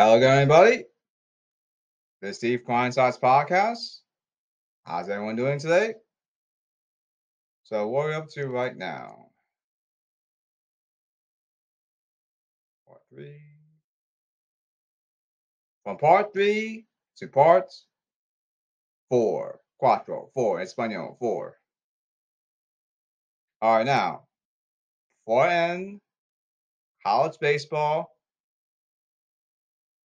Hello again, everybody. This is Steve Klein Size Podcast. How's everyone doing today? So, what are we up to right now? Part three. From part three to part four. Cuatro. Four. Espanol. Four. All right, now. Four N. College baseball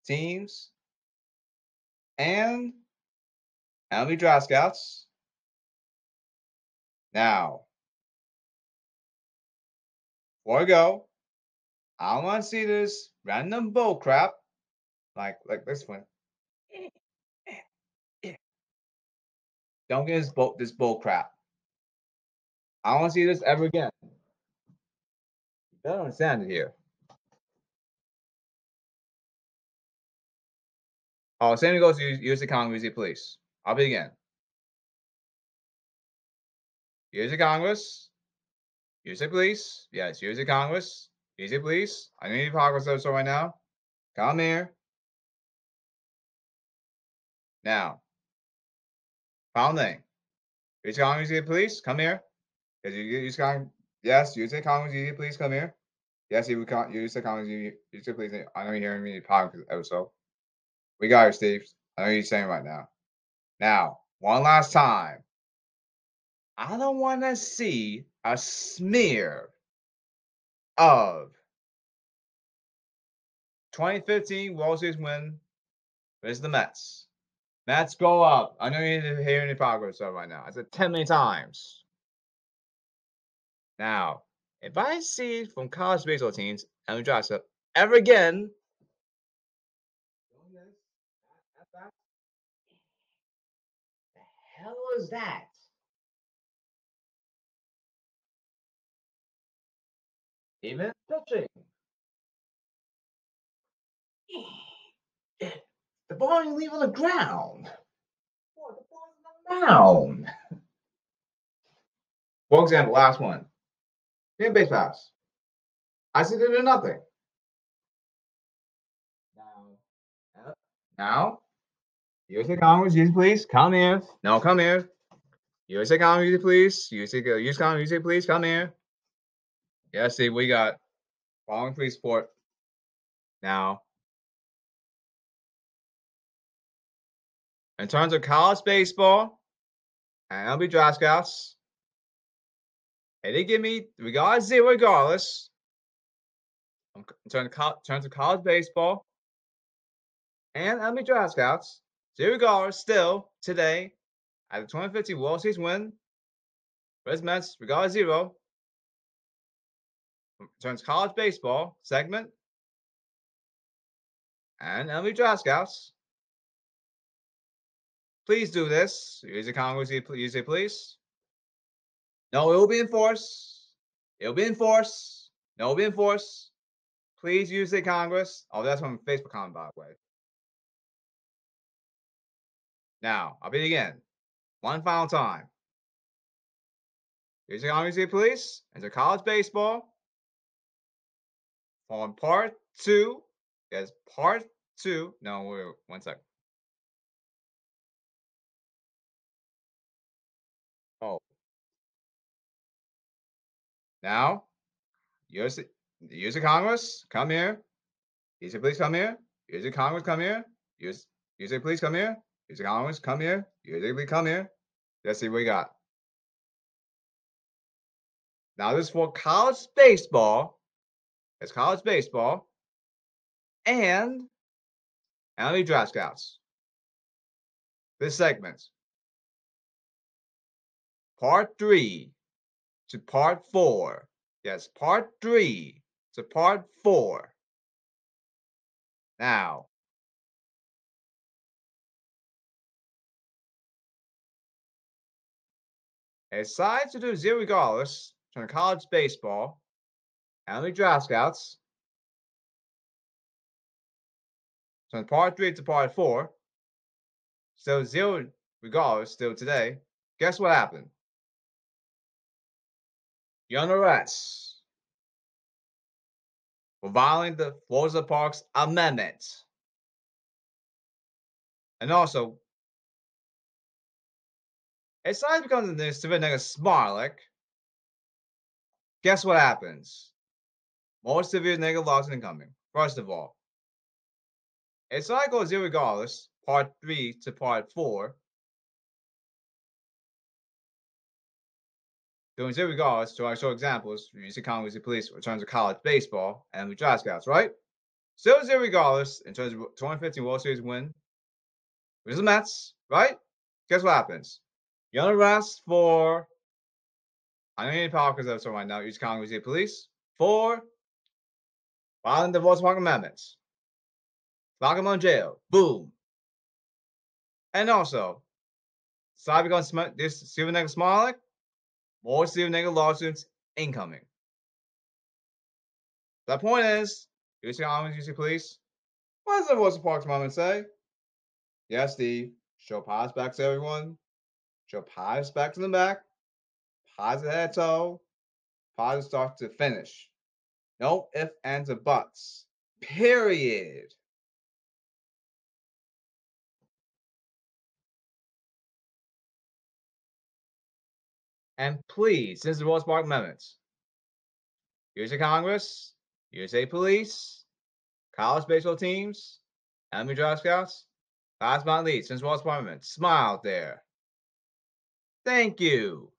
teams and MLB Draft Scouts. Now, before I go, I want to see this random bull crap, like like this one. Don't get this bull this bull crap. I don't want to see this ever again. You better understand it here. Oh, same goes to use the Congress, please. I'll begin. Use the Congress. Use the police. Yes, use the Congress. Use the police. I need progress so right now. Come here. Now. Thing. Use the Congress, use police. Come here. Yes, you use Congress. Yes, use the Congress, use police. Come here. Yes, you can't use the Congress, use the police. I know you're hearing me podcast episode. We got her, Steve. I know you're saying right now. Now, one last time. I don't want to see a smear of 2015 World Series win versus the Mets. Mets go up. I know you're hearing the progress of right now. I said 10 many times. Now, if I see from college baseball teams and we up ever again is that? Even touching. The ball you leave on the ground. What, the ball on the mound. For example, last one. Game base pass. I said it nothing. Now, now USA Congress, use please, come here. No, come here. USA Congress, use please. USA, Congress, use please, come here. Yeah, see, we got following police support. Now, in terms of college baseball and MLB draft scouts, hey, they give me regardless zero regardless. In terms of, terms of college baseball and MLB draft scouts, Zero regardless, still today, at the 2015 World Series win, Red Mets, regardless zero, mm, turns college baseball segment and MLB Draft Scouts. Please do this. Use the Congress, use it, please. No, it will be enforced. It will be enforced. No, it will be enforced. Please use the Congress. Oh, that's from Facebook comment, by the way. Now, I'll be again. One final time. Here's the Army State Police and the college baseball. On part two. Yes, part two. No, wait, one sec. Oh. Now, use the, use the Congress, come here. Use the police, come here. Use the Congress, come here. Use, use the police, come here. He's like, Owens, come here. You come here. Let's see what we got. Now this is for college baseball. It's college baseball. And MLB draft scouts. This segment. Part three to part four. Yes, part three to part four. Now, Aside to do zero regardless, turn college baseball, and the draft scouts, turn part three to part four, still zero regardless, still today. Guess what happened? You're under arrest for violating the Rosa Parks Amendment. And also, it suddenly becomes a severe negative Smarlik. Guess what happens? More severe negative loss incoming. First of all, it's not goes regardless, part three to part four. Doing zero regards to our show examples, we use the Congress Police in terms of college baseball and we draft scouts, right? Still zero regardless in terms of 2015 World Series win. Where's the Mets, right? Guess what happens? You're on arrest for I don't need power because that's right now. Use Congress Police for violating the Volkswagen Amendments. Lock him on jail. Boom. And also, side becomes this Stephen Nigga Smolik, more Stephen Nigga lawsuits incoming. The point is, UC Congress, UC Police. What does the Rosa Parks moment say? Yes, Steve. Show pause back to everyone. Show pause back to the back. Pause head toe. Pause start to finish. No if, ands, or buts. Period. And please, since the Rosa Parks Amendments. USA Congress, USA Police, college baseball teams, MLB Draft Scouts, last but not least, since Rosa Parks Amendments, smile there. Thank you.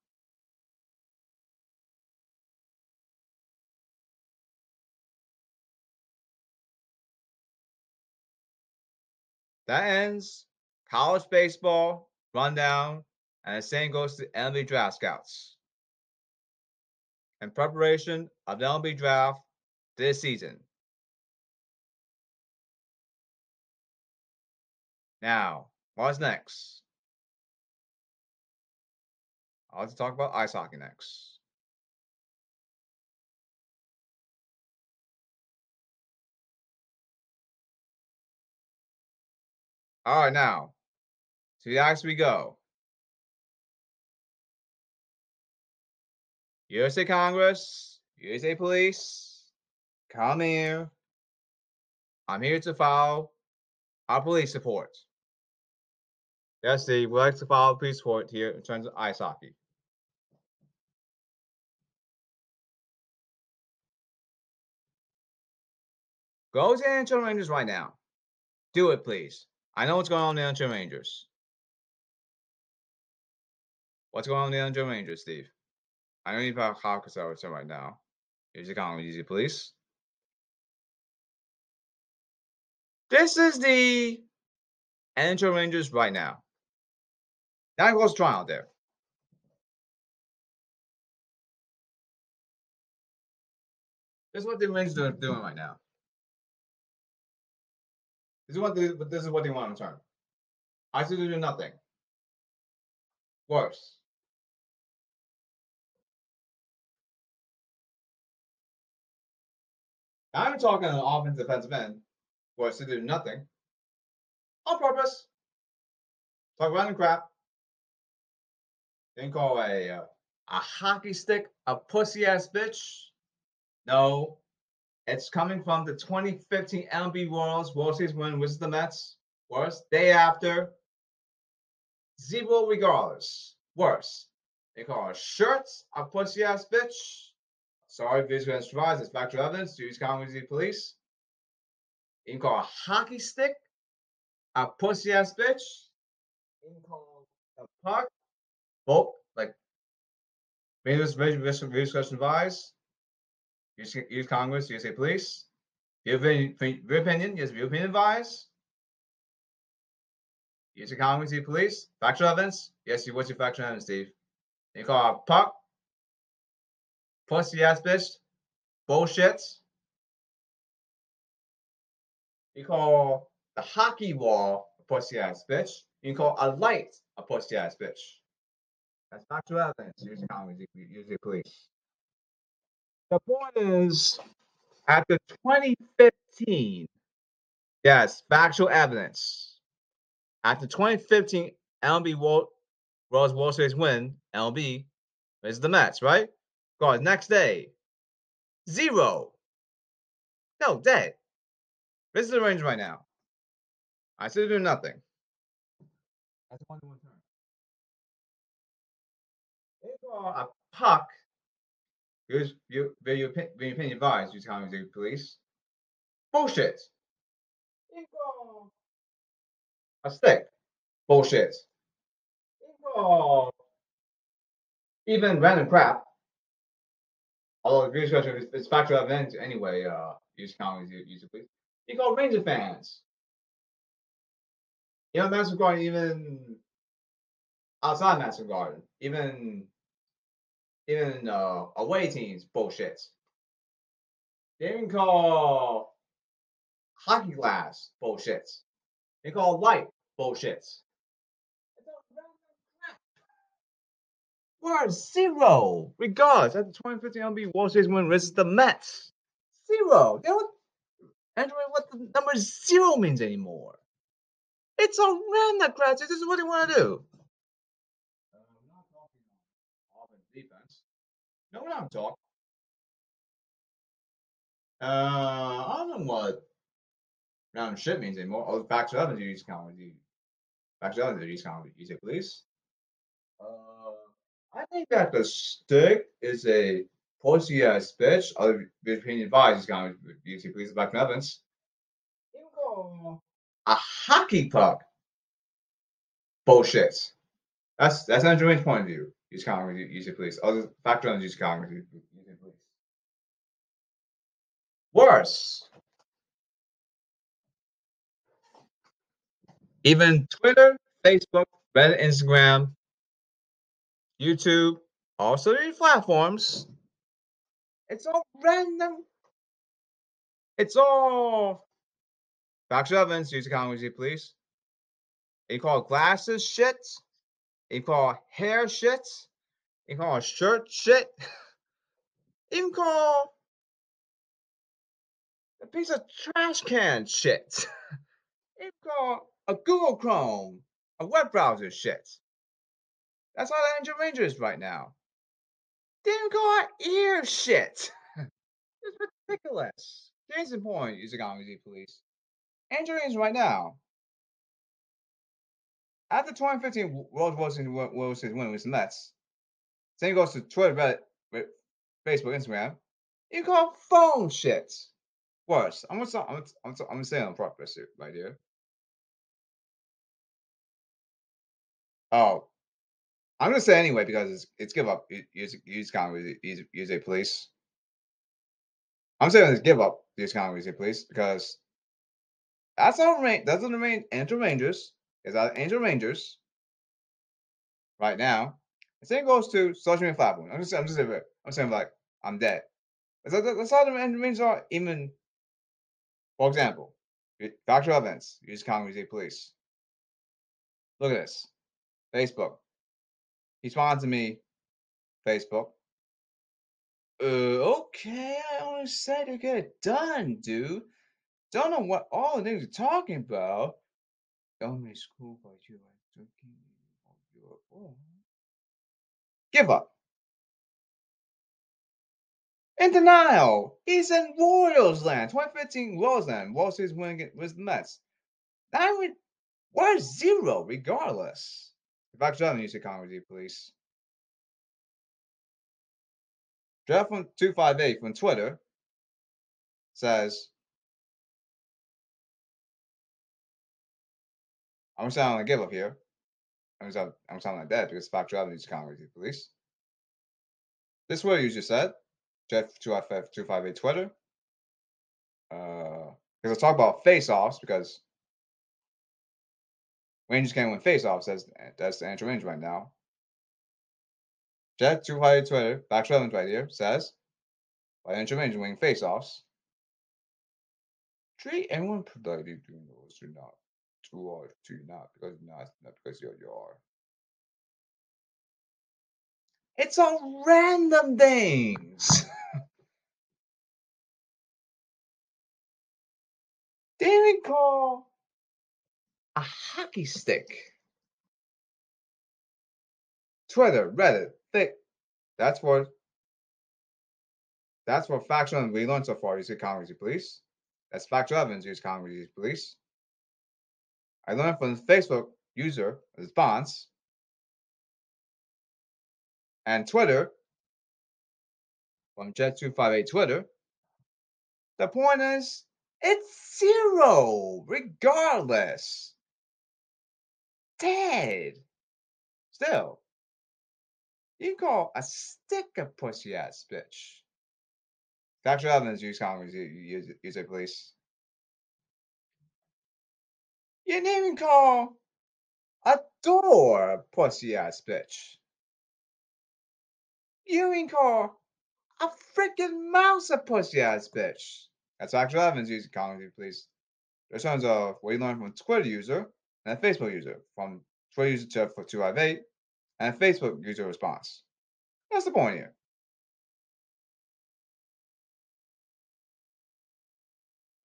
That ends college baseball rundown, and the same goes to MLB draft scouts. In preparation of the MLB draft this season. Now, what's next? I'll have to talk about ice hockey next. All right, now to the ice we go. USA Congress, USA Police, come here. I'm here to follow our police support. Yes, Steve, we like to follow police support here in terms of ice hockey. Go to the NHL Rangers right now. Do it, please. I know what's going on in the NHL Rangers. What's going on in the NHL Rangers, Steve? I don't need about over right now. Here's the comment, easy police. This is the NHL Rangers right now. That was goes trial there. This is what the Rangers are doing right now. This is what they, this is what they want to turn. I see they do nothing. Worse. I'm talking an offensive defensive end was to do nothing on purpose. Talk random crap. Then call a uh, a hockey stick a pussy ass bitch. No, it's coming from the 2015 MLB Worlds World Series win, which the Mets. Worse, day after. Zero regardless. Worse. They call a shirt a pussy ass bitch. Sorry, visual surprise. It's factual evidence. Use common with the police. You can call a hockey stick a pussy ass bitch. You can call a puck. Both like maybe Venus visual question advice. Use, use Congress, USA Police. Your your opinion, yes, your opinion advice. Use your Congress, your police. Factual evidence. Yes, you what's your factual evidence, Steve? You call a puck pussy ass bitch, bullshit. You call the hockey wall a pussy ass bitch. You call a light a pussy ass bitch. That's factual evidence. Using Congress, usually police. The point is, after 2015, yes, factual evidence. After 2015 MLB World, World's World Series win, MLB is the Mets, right? God, next day, zero. No, dead. This is the range right now. I still do nothing. That's one to one term. They a puck. Use you when you when you pin your advice, you tell me to police. Bullshit. A stick. Bullshit. Even random crap. Although the question is factor of events anyway, uh you use counties use it, please. You call Ranger fans. You know, Madison Garden, even outside Madison Garden, even even uh, away teams, bullshit. They even call hockey glass bullshit. They call light bullshit. We're zero, regards At the 2015 MLB World Series win versus the Mets, zero. They don't enter what the number zero means anymore. It's a random crowd. This is what they want to do. Uh, we're not talking defense. No, we're not talking. Uh, I don't know what random shit means anymore. Oh, back to other duties count. Back to other duties count. You say please. Uh, I think that the stick is a pussy ass bitch. Other opinion advice is going to you please back to Evans. You go a hockey puck. Bullshit. That's that's Andrew Wayne's point of view. Use Congress, use your police. Oh, Other factor on use Congress, use your police. Worse. Even Twitter, Facebook, Reddit, Instagram, YouTube, also these platforms. It's all random. It's all Factual evidence, use the Congress, please. You call glasses shit. You call hair shit. You call shirt shit. You call a piece of trash can shit. You call a Google Chrome, a web browser shit. That's all the NHL Ranger is right now. They even call ear shit. it's ridiculous. Case in point, Congress, please. Andrew is right now. After 2015 World II World Series win the Mets, same goes to Twitter, Reddit, Facebook, Instagram. You call phone shit worse. I'm gonna I'm I'm, I'm gonna say on purpose right here. Oh, I'm gonna say anyway because it's it's give up. Use use Congress, use use a police. I'm saying it's give up. Use Congress, police because that's all range. That's on the main NHL Rangers. Is that NHL Rangers right now? The same goes to social media platforms. I'm just, I'm just, I'm saying like I'm dead. That's, all the NHL Rangers are. Even, for example, factual events. Use Congress Police. Look at this. Facebook. He to me. Facebook. Uh, okay, I only said to get it done, dude. Don't know what all the things you're talking about. Elementary school, are drinking your Give up. In denial. He's in Royals land. 2015 Royals land. World Series winning with the Mets. Now we, we're zero regardless. If I could you say Congress, please. Jeff from 258 from Twitter says I'm sounding like give up here. I'm sounding, I'm sounding like that because needs to contact the police. This is what you just said. Jeff two five two five eight Twitter. Uh, because I talk about face offs because Rangers can't win face offs. That's that's the answer range right now. Jeff two five eight Twitter back right here says, "By answer range winning face offs." Treat anyone productive doing those or not too or too not because not not because you're you are. It's all random things. They would call a hockey stick. Twitter, Reddit, thick. That's what that's what factual we learned so far. You see Congress police. That's factual evidence. Use Congress police. I learned from Facebook user response. And Twitter from Jet258 Twitter. The point is, it's zero, regardless. Dead. Still, you call a stick a pussy ass bitch. Dr. Evans use Congress, you, you say please. You didn't even call a door pussy ass bitch. You even call a freaking mouse a pussy ass bitch. That's Dr. Evans using Congress, please. There's tons of what you learned from Twitter user and a Facebook user. From Twitter user to for 258 and Facebook user response. That's the point here.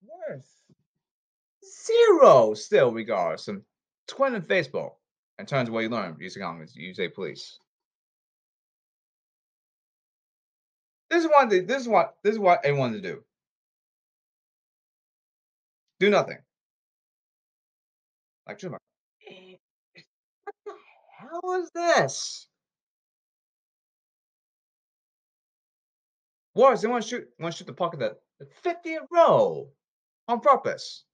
Worth zero still regards some Twitter and Facebook in terms of what you learn using comments, you say police. This is what they, this is what this is what they wanted to do. Do nothing. Like Jim, eh, eh, what the hell is this? Worse, they want to shoot want to shoot the puck at the 50th row on purpose.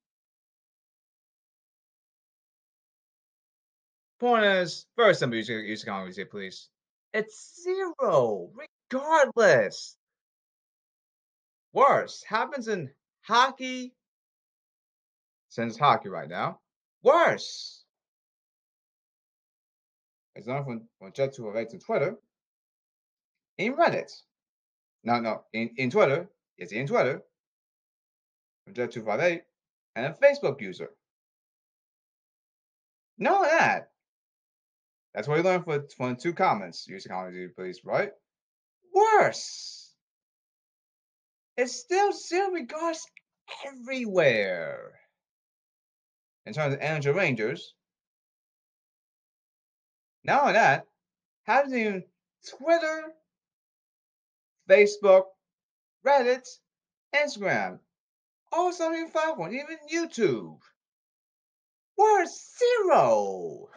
Point is, very simple use, use Congress here, please. It's zero, regardless. Worse happens in hockey, since hockey right now. Worse. It's not from, from Jet to Evade to Twitter. In Reddit. No, no, in, in Twitter. It's in Twitter. From Jet258 and a Facebook user. Know that. That's what you learned for, from two comments. Use the comments, please, right? Worse. It's still zero regards everywhere. In terms of NHL Rangers. Not only that, how do you Twitter, Facebook, Reddit, Instagram, all social platforms, even YouTube. We're zero.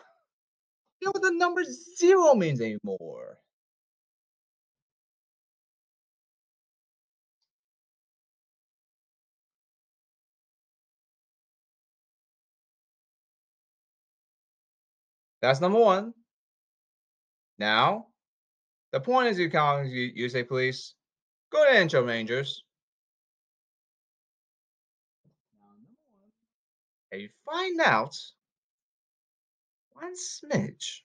You know what the number zero means anymore. That's number one. Now, the point is you count you, you say police, go to Intro Rangers. And you find out one smidge,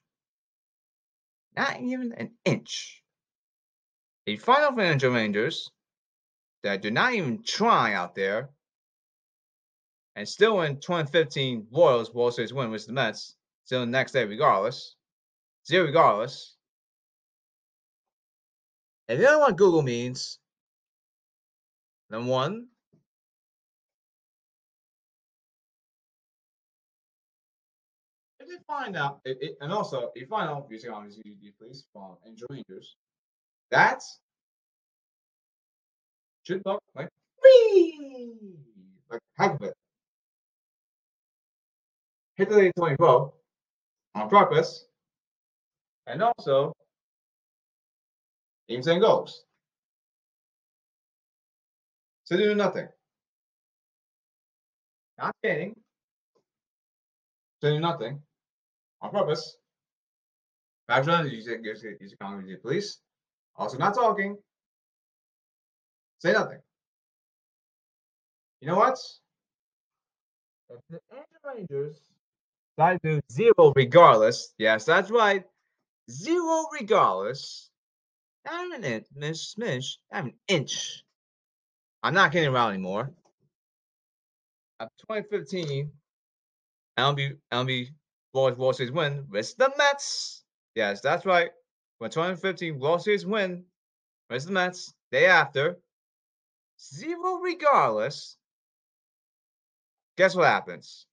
not even an inch. You Final from Rangers that do not even try out there and still in 2015 Royals World Series win with the Mets still the next day regardless. Zero regardless. If you don't know what Google means, number one, find out, it, it, and also if you find out using obviously please from NHL Rangers, that's should look like wee like heck of it. Hit the 20 12 on purpose, and also even and goals. So do nothing. Not skating. So do nothing on purpose. Say, you say, you say, police. Also not talking. Say nothing. You know what? If the Rangers I do zero regardless. Yes, that's right. Zero regardless. I'm an inch, Miss Smish. I'm an inch. I'm not getting around anymore. Of 2015, LB LB World World win with the Mets. Yes, that's right. When 2015 World Series win with the Mets, day after, zero regardless. Guess what happens?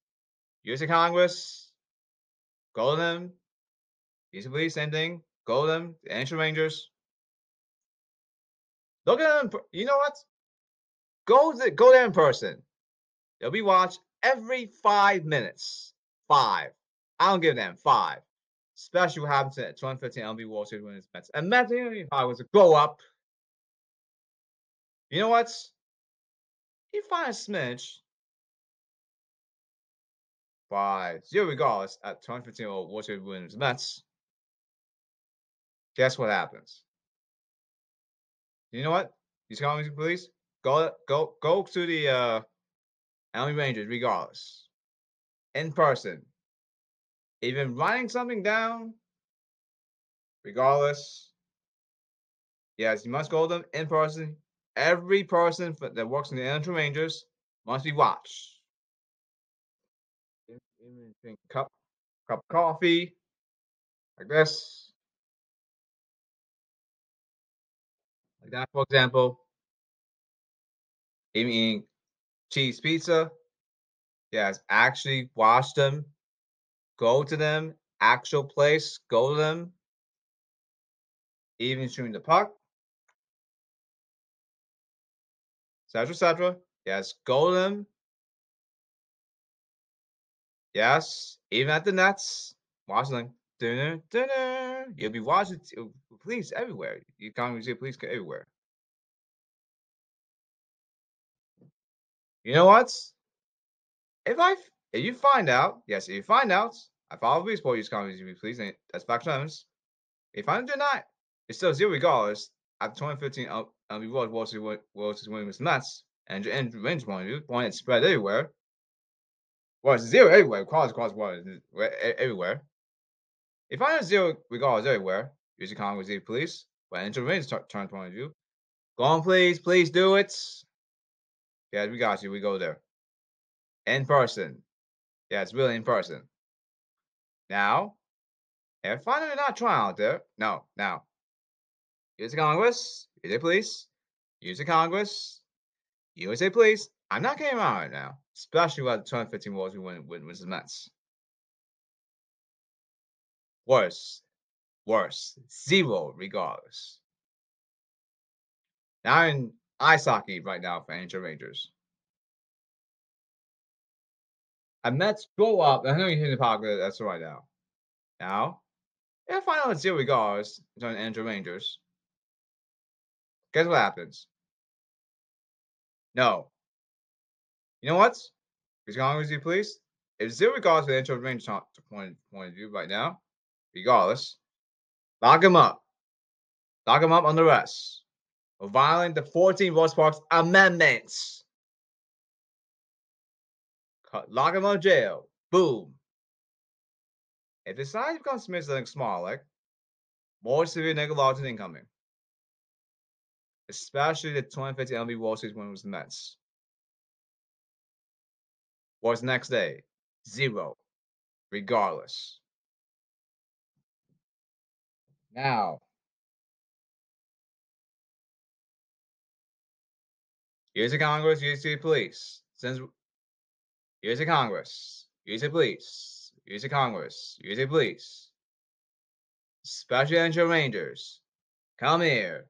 Use Congress, go to them. Basically, same thing. Go to the Ancient Rangers. Look at them. You know what? Go go there in person. They'll be watched every five minutes. Five. I don't give them five. Especially what happened to 2015 MLB World Series winners Mets. Imagine if I was to go up. You know what? You find a smidge by zero regardless at 2015 World Series winners Mets. Guess what happens? You know what? You These comments, please go go go to the uh Army Rangers regardless. In person. Even writing something down, regardless. Yes, you must go to them in person. Every person that works in the Army Rangers must be watched. Drink cup cup of coffee like this. Like that, for example. Even eating cheese pizza. Yes, actually watch them. Go to them. Actual place. Go to them. Even shooting the puck. Etc. Etc. Yes, go to them. Yes, even at the Nets. Watching dinner, dinner. You'll be watching uh, police everywhere. You can't see police everywhere. You know what? If I if you find out, yes, if you find out, I follow for use comments, please. That's back terms. If I deny, it's still zero regardless. After 2015, I'll, be World Series winning with Mets and and range point view, point it spread everywhere. Well, it's zero everywhere. Cross cross water everywhere. If I have zero regardless everywhere, use the Congress police. When enter range turn point of view, go on, please, please do it. Yeah, we got you. We go there. In person. Yeah, it's really in person. Now, if finally not trying out there, no, now. Use the Congress, use the police, use the Congress, USA police. I'm not getting around right now, especially with the 2015 wars we win with, the Mets. Worse, worse, zero regardless. Now in ice hockey right now for NHL Rangers. And Mets go up. I know you're hitting the pocket. Uh, that's right now. Now, if I know zero regards to an NHL Rangers, guess what happens? No. You know what? Because Congress, you please. If zero regards to the NHL Rangers point, point of view right now, regardless, lock him up. Lock him up on the rest violating the 14 Rose Parks amendments. Lock him out jail. Boom. If the size becomes something small, like more severe negative losses incoming. Especially the 2015 MLB World Series when it was the Mets. What's next day? Zero. Regardless. Now, Here's the Congress, here's the police. Since here's the Congress, use the police, use the Congress, use the police. Special NHL Rangers, come here.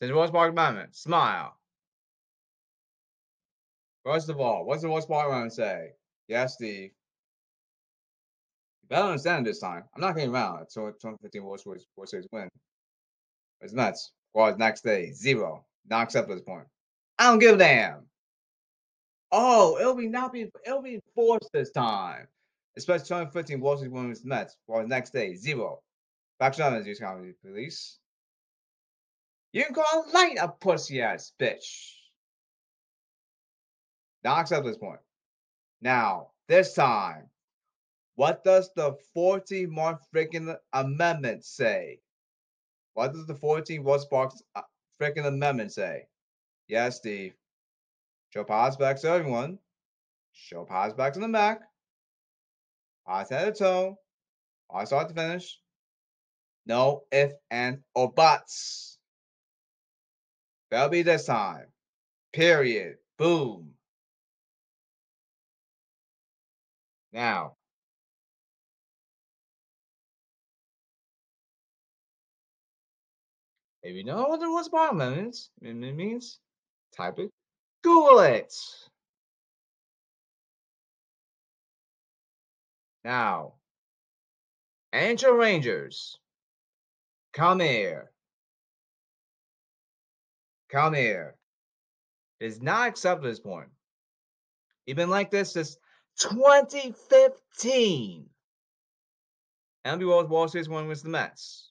Since Rose Park Amendment, smile. First of all, what's the Rose Park Amendment say? Yes, Steve. You better understand this time. I'm not getting around. It's 2015 World Series win. It's nuts. Well, next day, zero. Not acceptable this point. I don't give a damn. Oh, it'll be not be it'll be enforced this time. Especially 2015 Wall Street Women's Mets. Well, the next day, zero. Back to the news comedy police. You can call light a pussy ass bitch. Not accept this point. Now, this time, what does the 14th more freaking amendment say? What does the 14th What's Box uh, freaking amendment say? Yes, Steve. Show pause back to everyone. Show pause back to the back. Pause at the toe. Pause start to finish. No if, and, or buts. That'll be this time. Period. Boom. Now, if you know what the what's bottom means, it means type it, Google it. Now, NHL Rangers, come here. Come here. It is not acceptable at this point. You've been like this since 2015. MLB World World Series one was the Mets.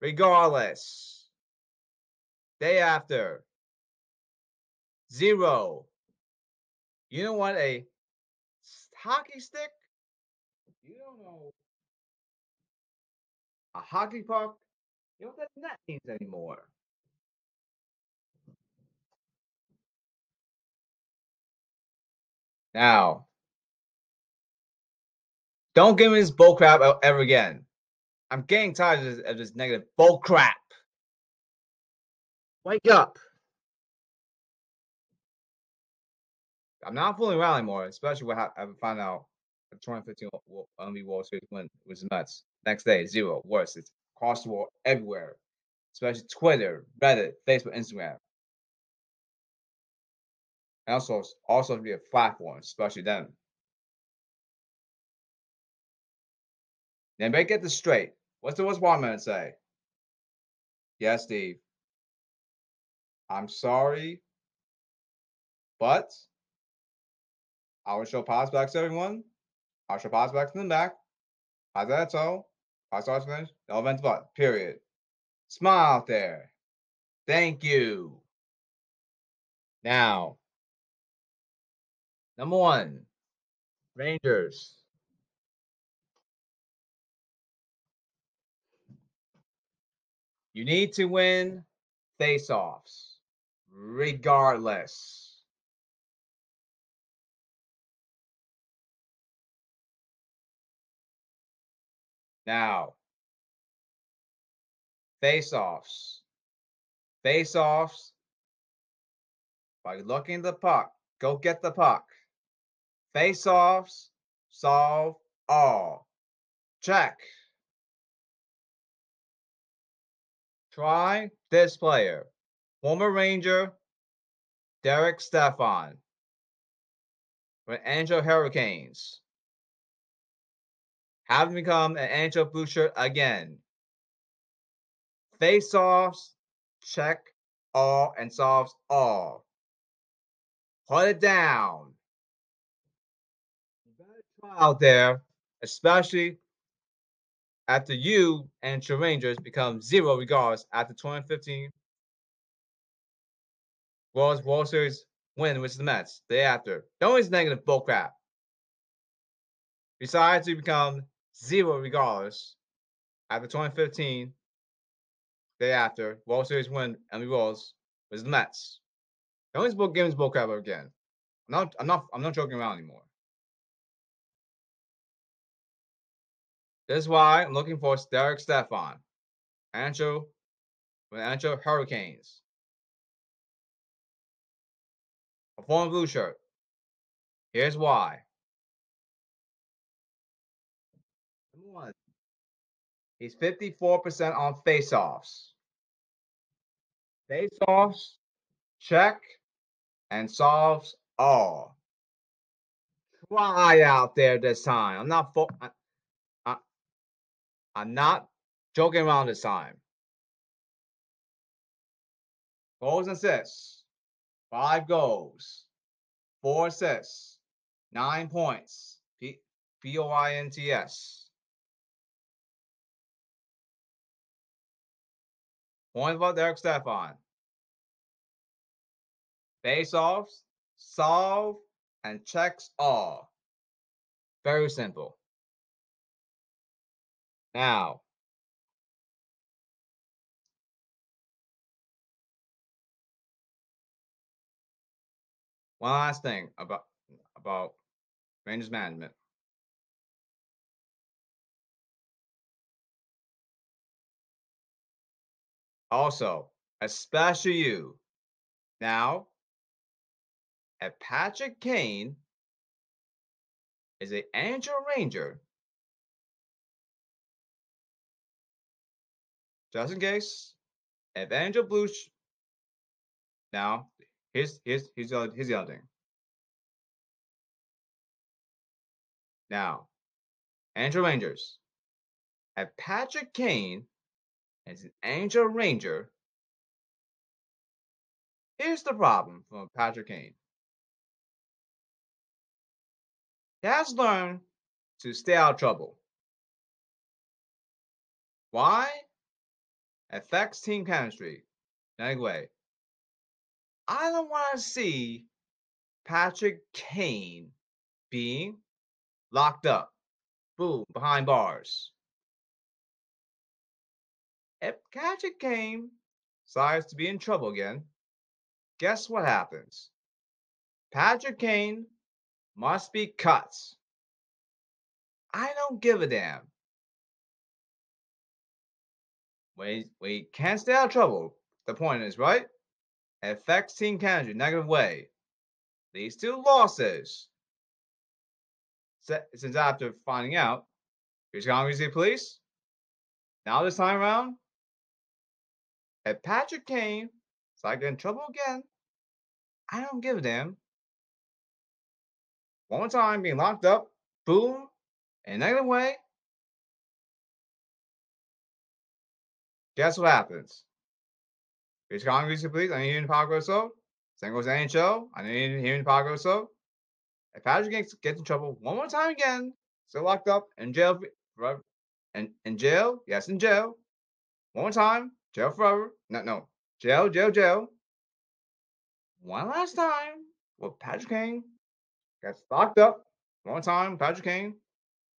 Regardless, day after, zero. You know what? A hockey stick? You don't know a hockey puck? You don't know what that means anymore. Now, don't give me this bull crap ever again. I'm getting tired of this, of this negative bull crap. Wake up. I'm not fooling around anymore, especially when I found out the 2015 MLB World Series win was nuts. Next day, zero. Worse, it's across the world everywhere, especially Twitter, Reddit, Facebook, Instagram. And also, also be a platform, especially them. Then they get this straight. What's the what's Waterman say? Yes, Steve. I'm sorry, but I will show back to everyone. I'll show back in the back. How's that so? How's that finish? No event but period. Smile out there. Thank you. Now, number one, Rangers. You need to win face-offs, regardless. Now, face-offs. Face-offs. By looking the puck, go get the puck. Face-offs, solve all. Check. Try this player. Former Ranger, Derek Stepan. With NHL Hurricanes. Have become an Angel Blue Shirt again. Face offs, check all and solves all. Put it down. You out there, especially after you and your Rangers become zero regards after 2015 World, World Series win, which is the Mets. Day after. Don't always negative bullcrap. Besides, to become zero regardless after 2015. Day after World Series win, MLB Worlds was the Mets. Don't always book games bullcrap again. I'm not. I'm not. I'm not joking around anymore. This is why I'm looking for Derek Stepan, Ancho, with Ancho Hurricanes. A former blue shirt. Here's why. Number one, he's 54% on face-offs. Face-offs, check, and solves all. Try out there this time. I'm not. Fo- I'm not joking around this time. Goals and assists. Five goals. Four assists. Nine points. P O I N T S. Point about Derek Stepan. Face offs, solve, and checks all. Very simple. Now, one last thing about about Rangers management. Also, especially you. Now, if Patrick Kane is an NHL Ranger, just in case, if Angel Blue. Now, here's here's here's the here's the other thing. Now, NHL Rangers. At Patrick Kane as an NHL Ranger. Here's the problem from Patrick Kane. He has learned to stay out of trouble. Why? Affects team chemistry. Anyway, I don't want to see Patrick Kane being locked up, boom, behind bars. If Patrick Kane decides to be in trouble again, guess what happens? Patrick Kane must be cut. I don't give a damn. We, we can't stay out of trouble. The point is, right? Affects Team Canada negative way. These two losses. Since after finding out, here's Congress Police. Now this time around, if Patrick Kane is like in trouble again, I don't give a damn. One more time being locked up, boom, in a negative way. Guess what happens? Here's Congress, please. I need you in Pago so. Same goes NHL. I need you in Pago so. If Patrick gets, gets in trouble one more time again, still locked up in jail. In, in jail, yes, in jail. One more time, jail forever. No, no, jail, jail, jail. One last time with Patrick Kane gets locked up. One time, Patrick Kane.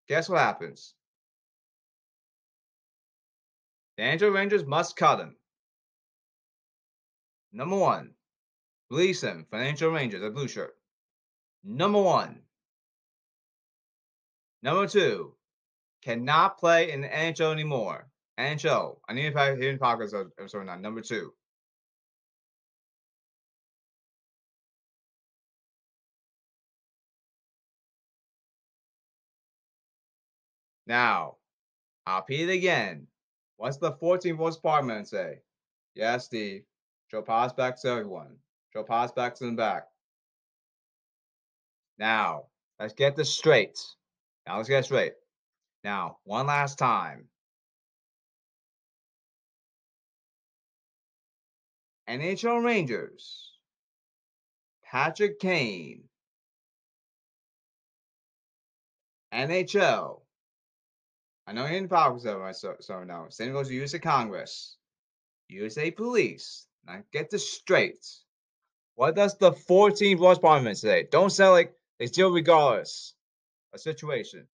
Guess what happens? The NHL Rangers must cut him. Number one, release him the NHL Rangers, a blue shirt. Number one. Number two, cannot play in the NHL anymore. NHL. I need to hear in progress of episode nine. Number two. Now, I'll repeat it again. What's the 14 voice department say? Yes, Steve. Pass back to everyone. Pass back to them back. Now, let's get this straight. Now, let's get straight. Now, one last time. NHL Rangers, Patrick Kane, NHL. I know you're in politics over my so, so now. Same goes to USA Congress, USA Police. Now get this straight. What does the 14th Voice Parliament say? Don't say like they still regardless a situation.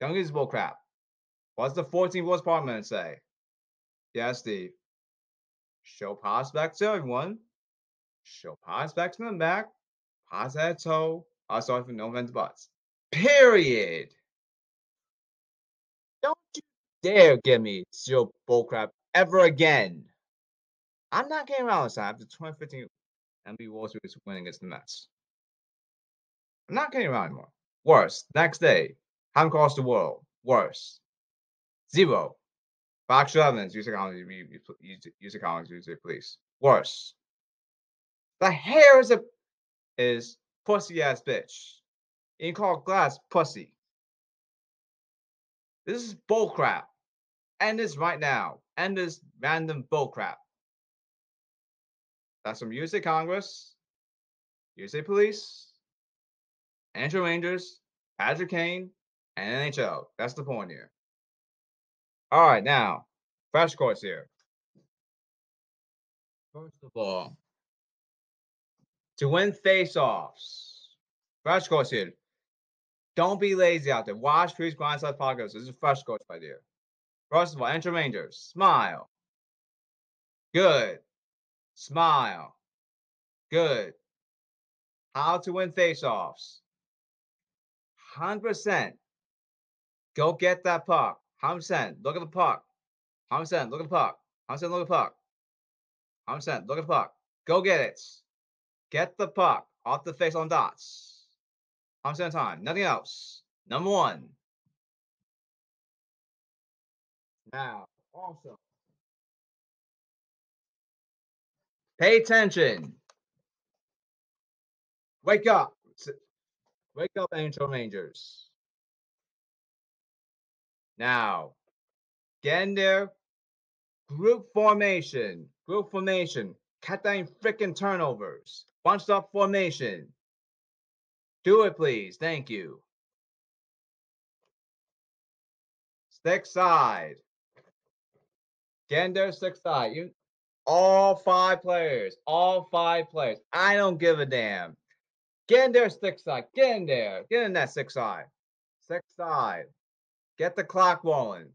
Don't get this bull crap. What's the 14th Voice Parliament say? Yeah, Steve. Show pass back to everyone. Show pass back to them back. Pass that toe. I sorry for no offense butts. Period. Don't you dare give me zero bullcrap ever again. I'm not getting around this time after 2015 MLB World Series winning against the Mets. I'm not getting around anymore. Worse. Next day, Ham across the world. Worse. Zero. Factual evidence. Use economics. Use, use economics. Use it, please. Worse. The hair is a is pussy ass bitch. You call glass pussy. This is bullcrap. End this right now. End this random bullcrap. That's from USA Congress, USA Police, NHL Rangers, Patrick Kane, and NHL. That's the point here. All right, now, fresh course here. First of all, to win face-offs, fresh course here. Don't be lazy out there. Watch Priest Grindside podcast. This is a fresh course right here. First of all, NHL Rangers, smile. Good. Smile. Good. How to win face-offs. 100%. Go get that puck. 100%. Look at the puck. 100%. Look at the puck. 100% look at the puck. 100%. Look at the puck. Go get it. Get the puck off the face on dots. 100% time. Nothing else. Number one. Now, also, Pay attention. Wake up. Wake up, NHL Rangers. Now, there. Group formation. Group formation. Cut freaking turnovers. Bunched up formation. Do it, please. Thank you. Stick side. In stick side. You all five players. All five players. I don't give a damn. Get in there, stick side. Get in there. Get in that six side. Six side. Get the clock rolling.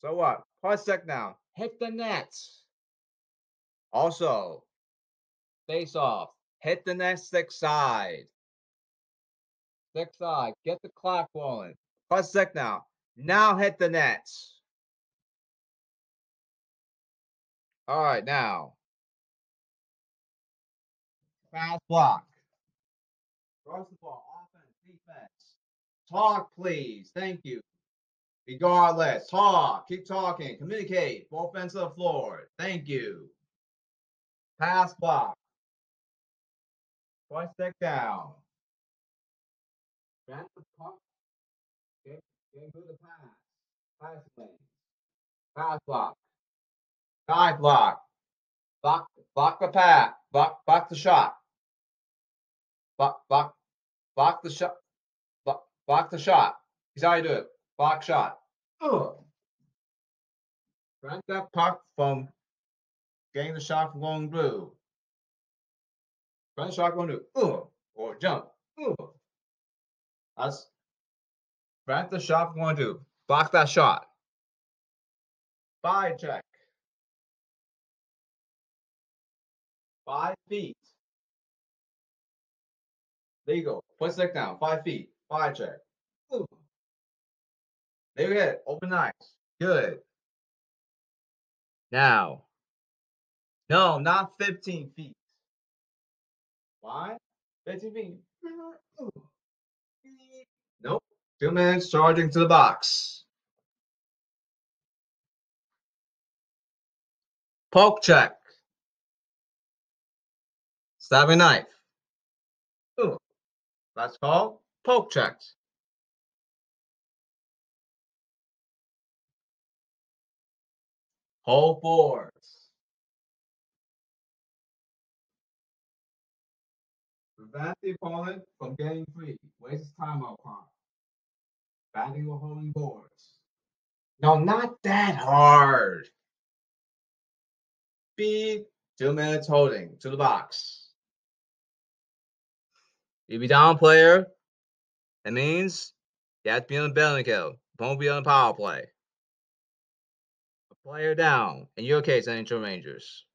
So what? Pause sec now. Hit the nets. Also, face off. Hit the net six side. Six side. Get the clock rolling. Pause sec now. Now hit the nets. All right, now. Fast block. Cross the ball. Offense, defense. Talk, please. Thank you. Regardless, talk. Keep talking. Communicate. Both ends of the floor. Thank you. Pass block. Twice stick down. Grab the puck. Get, get through the pass. Pass lanes. Pass block. Side block. Block, block the pass. Block, block the shot. Block, block, block the shot. Block, block the shot. He's how do it. Block shot. Ugh. Prevent that puck from getting the shot from going blue. Prevent the shot going to ugh, or jump. Ugh. That's prevent the shot from going to block that shot. Five check. Five feet. Legal. Put stick down. Five feet. Five check. Ooh. There you go. Open eyes. Good. Now. No, not 15 feet. Why? 15 feet. Nope. Two minutes charging to the box. Poke check. Stabbing knife. Ooh. That's called poke checks. Hold boards. Prevent the opponent from getting free. Waste his timeout clock. Batting or holding boards. No, not that hard. Speed, two minutes holding to the box. You be down player, that means you have to be on the belly kill. Won't be on the power play. Player down. In your case, NHL Rangers.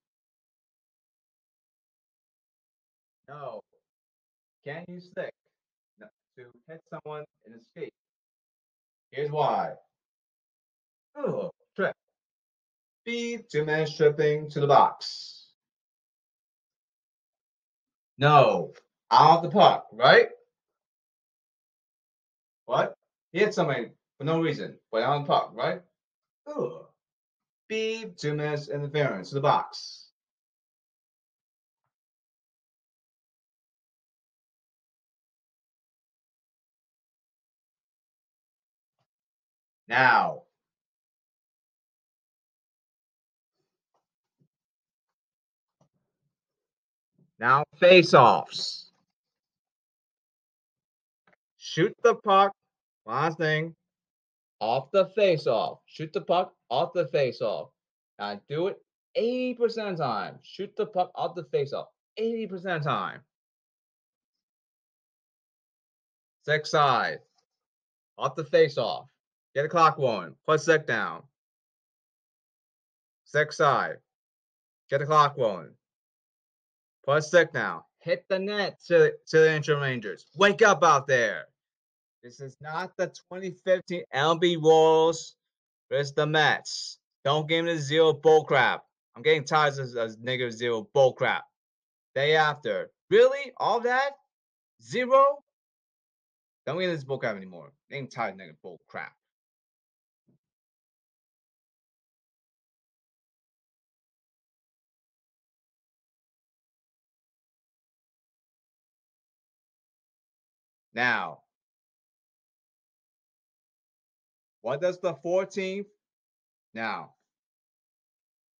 No. Can you stick to hit someone and escape? Here's why. Oh, trip. Speed, two men stripping to the box. No, out of the puck, right? What? He hit somebody for no reason, but on the puck, right? Ugh. Beep, two minutes interference to the box. Now. Now face-offs. Shoot the puck. Last thing. Off the face-off. Shoot the puck off the face-off. Now do it 80% of the time. Shoot the puck off the face-off. 80% of the time. Six side. Off the face-off. Get a clock rolling. Put stick down. Six side. Get the clock rolling. Put stick now. Hit the net to, to the Intro Rangers. Wake up out there. This is not the 2015 LB Royals versus the Mets. Don't give me the zero bull crap. I'm getting tired of this negative zero bull crap. Day after. Really? All that? Zero? Don't get this bull crap anymore. Getting tired of bull crap. Now, What does the 14th now?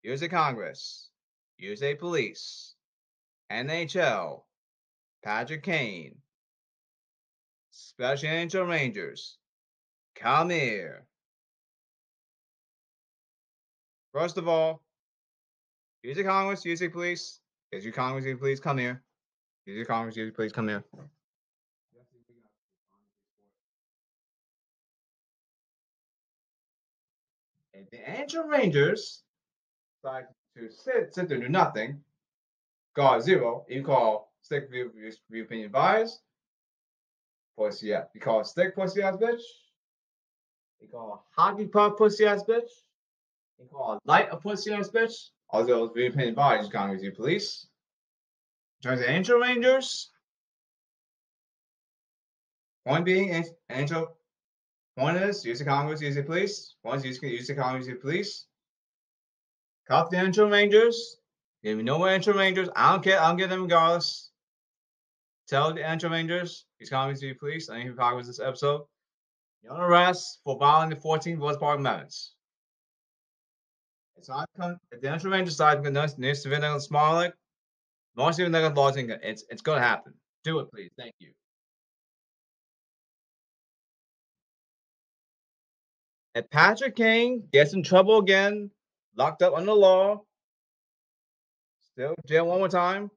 USA Congress, USA Police, NHL, Patrick Kane, Special NHL Rangers, come here. First of all, USA Congress, USA Police, USA Congress, USA Police, come here. USA Congress, USA Police, come here. And the NHL Rangers decide to sit, sit there, do nothing. Guard zero. You call stick view, view opinion bias. Pussy ass. You call stick pussy ass bitch. You call hockey puck pussy ass bitch. You call light a pussy ass bitch. All those view opinion bias Congress you police. In terms of NHL Rangers. One being Angel one is use the Congress, use the police. One is use, use the Congress, use the police. Confidential Rangers. Give me no more Antrim Rangers. I don't care. I don't get them regardless. Tell the Antrim Rangers, these Congress, use the police. I ain't talking with this episode. You're on arrest for violating the 14th West Park Amendments. It's not if the Antrim Rangers decide to go near civilian Smolik. Most even they're laws it's it's gonna happen. Do it, please. Thank you. And Patrick Kane gets in trouble again, locked up under law, still jail one more time.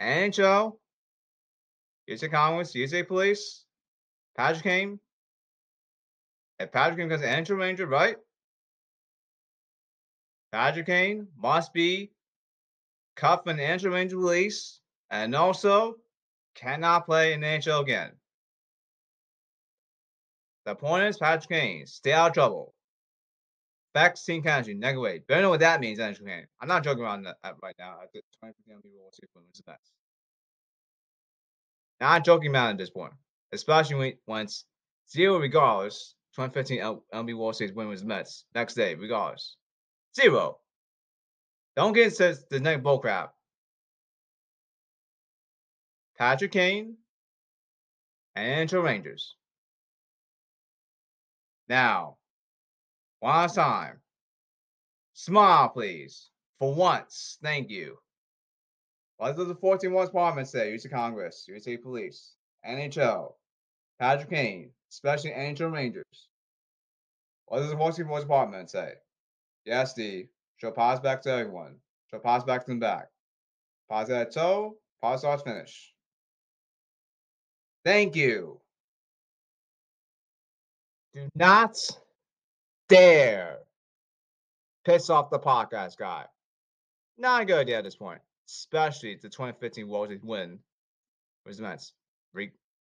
NHL, USA Congress, USA Police, Patrick Kane. And Patrick Kane becomes an Ranger, right? Patrick Kane must be cuffed the NHL Ranger release and also cannot play in NHL again. The point is Patrick Kane. Stay out of trouble. Team country, negative weight. Better know what that means, Patrick Kane. I'm not joking around that uh, right now. I think 20% people will see it's the best. Not joking about at this point, especially when, it's zero regardless. 2015 L- LB World Series win was Mets next day, regardless. Zero. Don't get says the next bull crap. Patrick Kane and NHL Rangers. Now, one last time. Smile, please. For once. Thank you. What does the 14 West Department say? USA Congress, USA Police, NHL, Patrick Kane, especially NHL Rangers. What does the 14 West Department say? Yes, Steve. Show pause back to everyone. Show pause back to the back. Pause at toe. Pause starts finish. Thank you. Do not dare piss off the podcast guy. Not a good idea at this point, especially the 2015 World Series win was the Mets.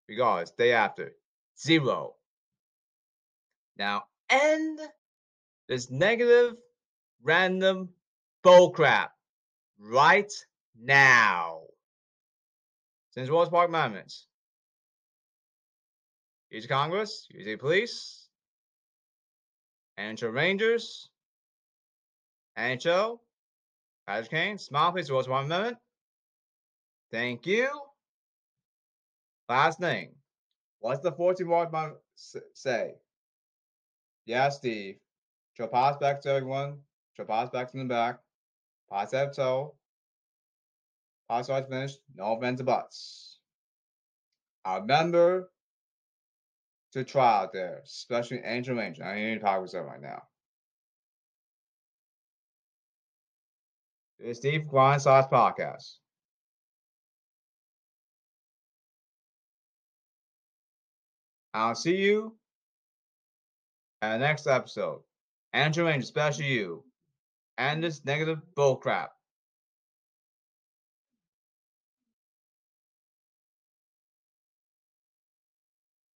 Regardless, day after, zero. Now, end this negative, random bullcrap right now. Since Rose Park Moments. Use Congress, use police, NHL Rangers, NHL, Patrick Kane, small please, Rose One Amendment. Thank you. Last thing. What's the 14 word say? Yeah, Steve. Show pass back to everyone. Show pass back to the back. Pass out toe. Pass starts finished. No offensive butts. I remember to try out there, especially NHL Ranger. I ain't them right now. It's Steve Grind Sauce Podcast. I'll see you at the next episode. NHL Ranger, especially you. And this negative bullcrap.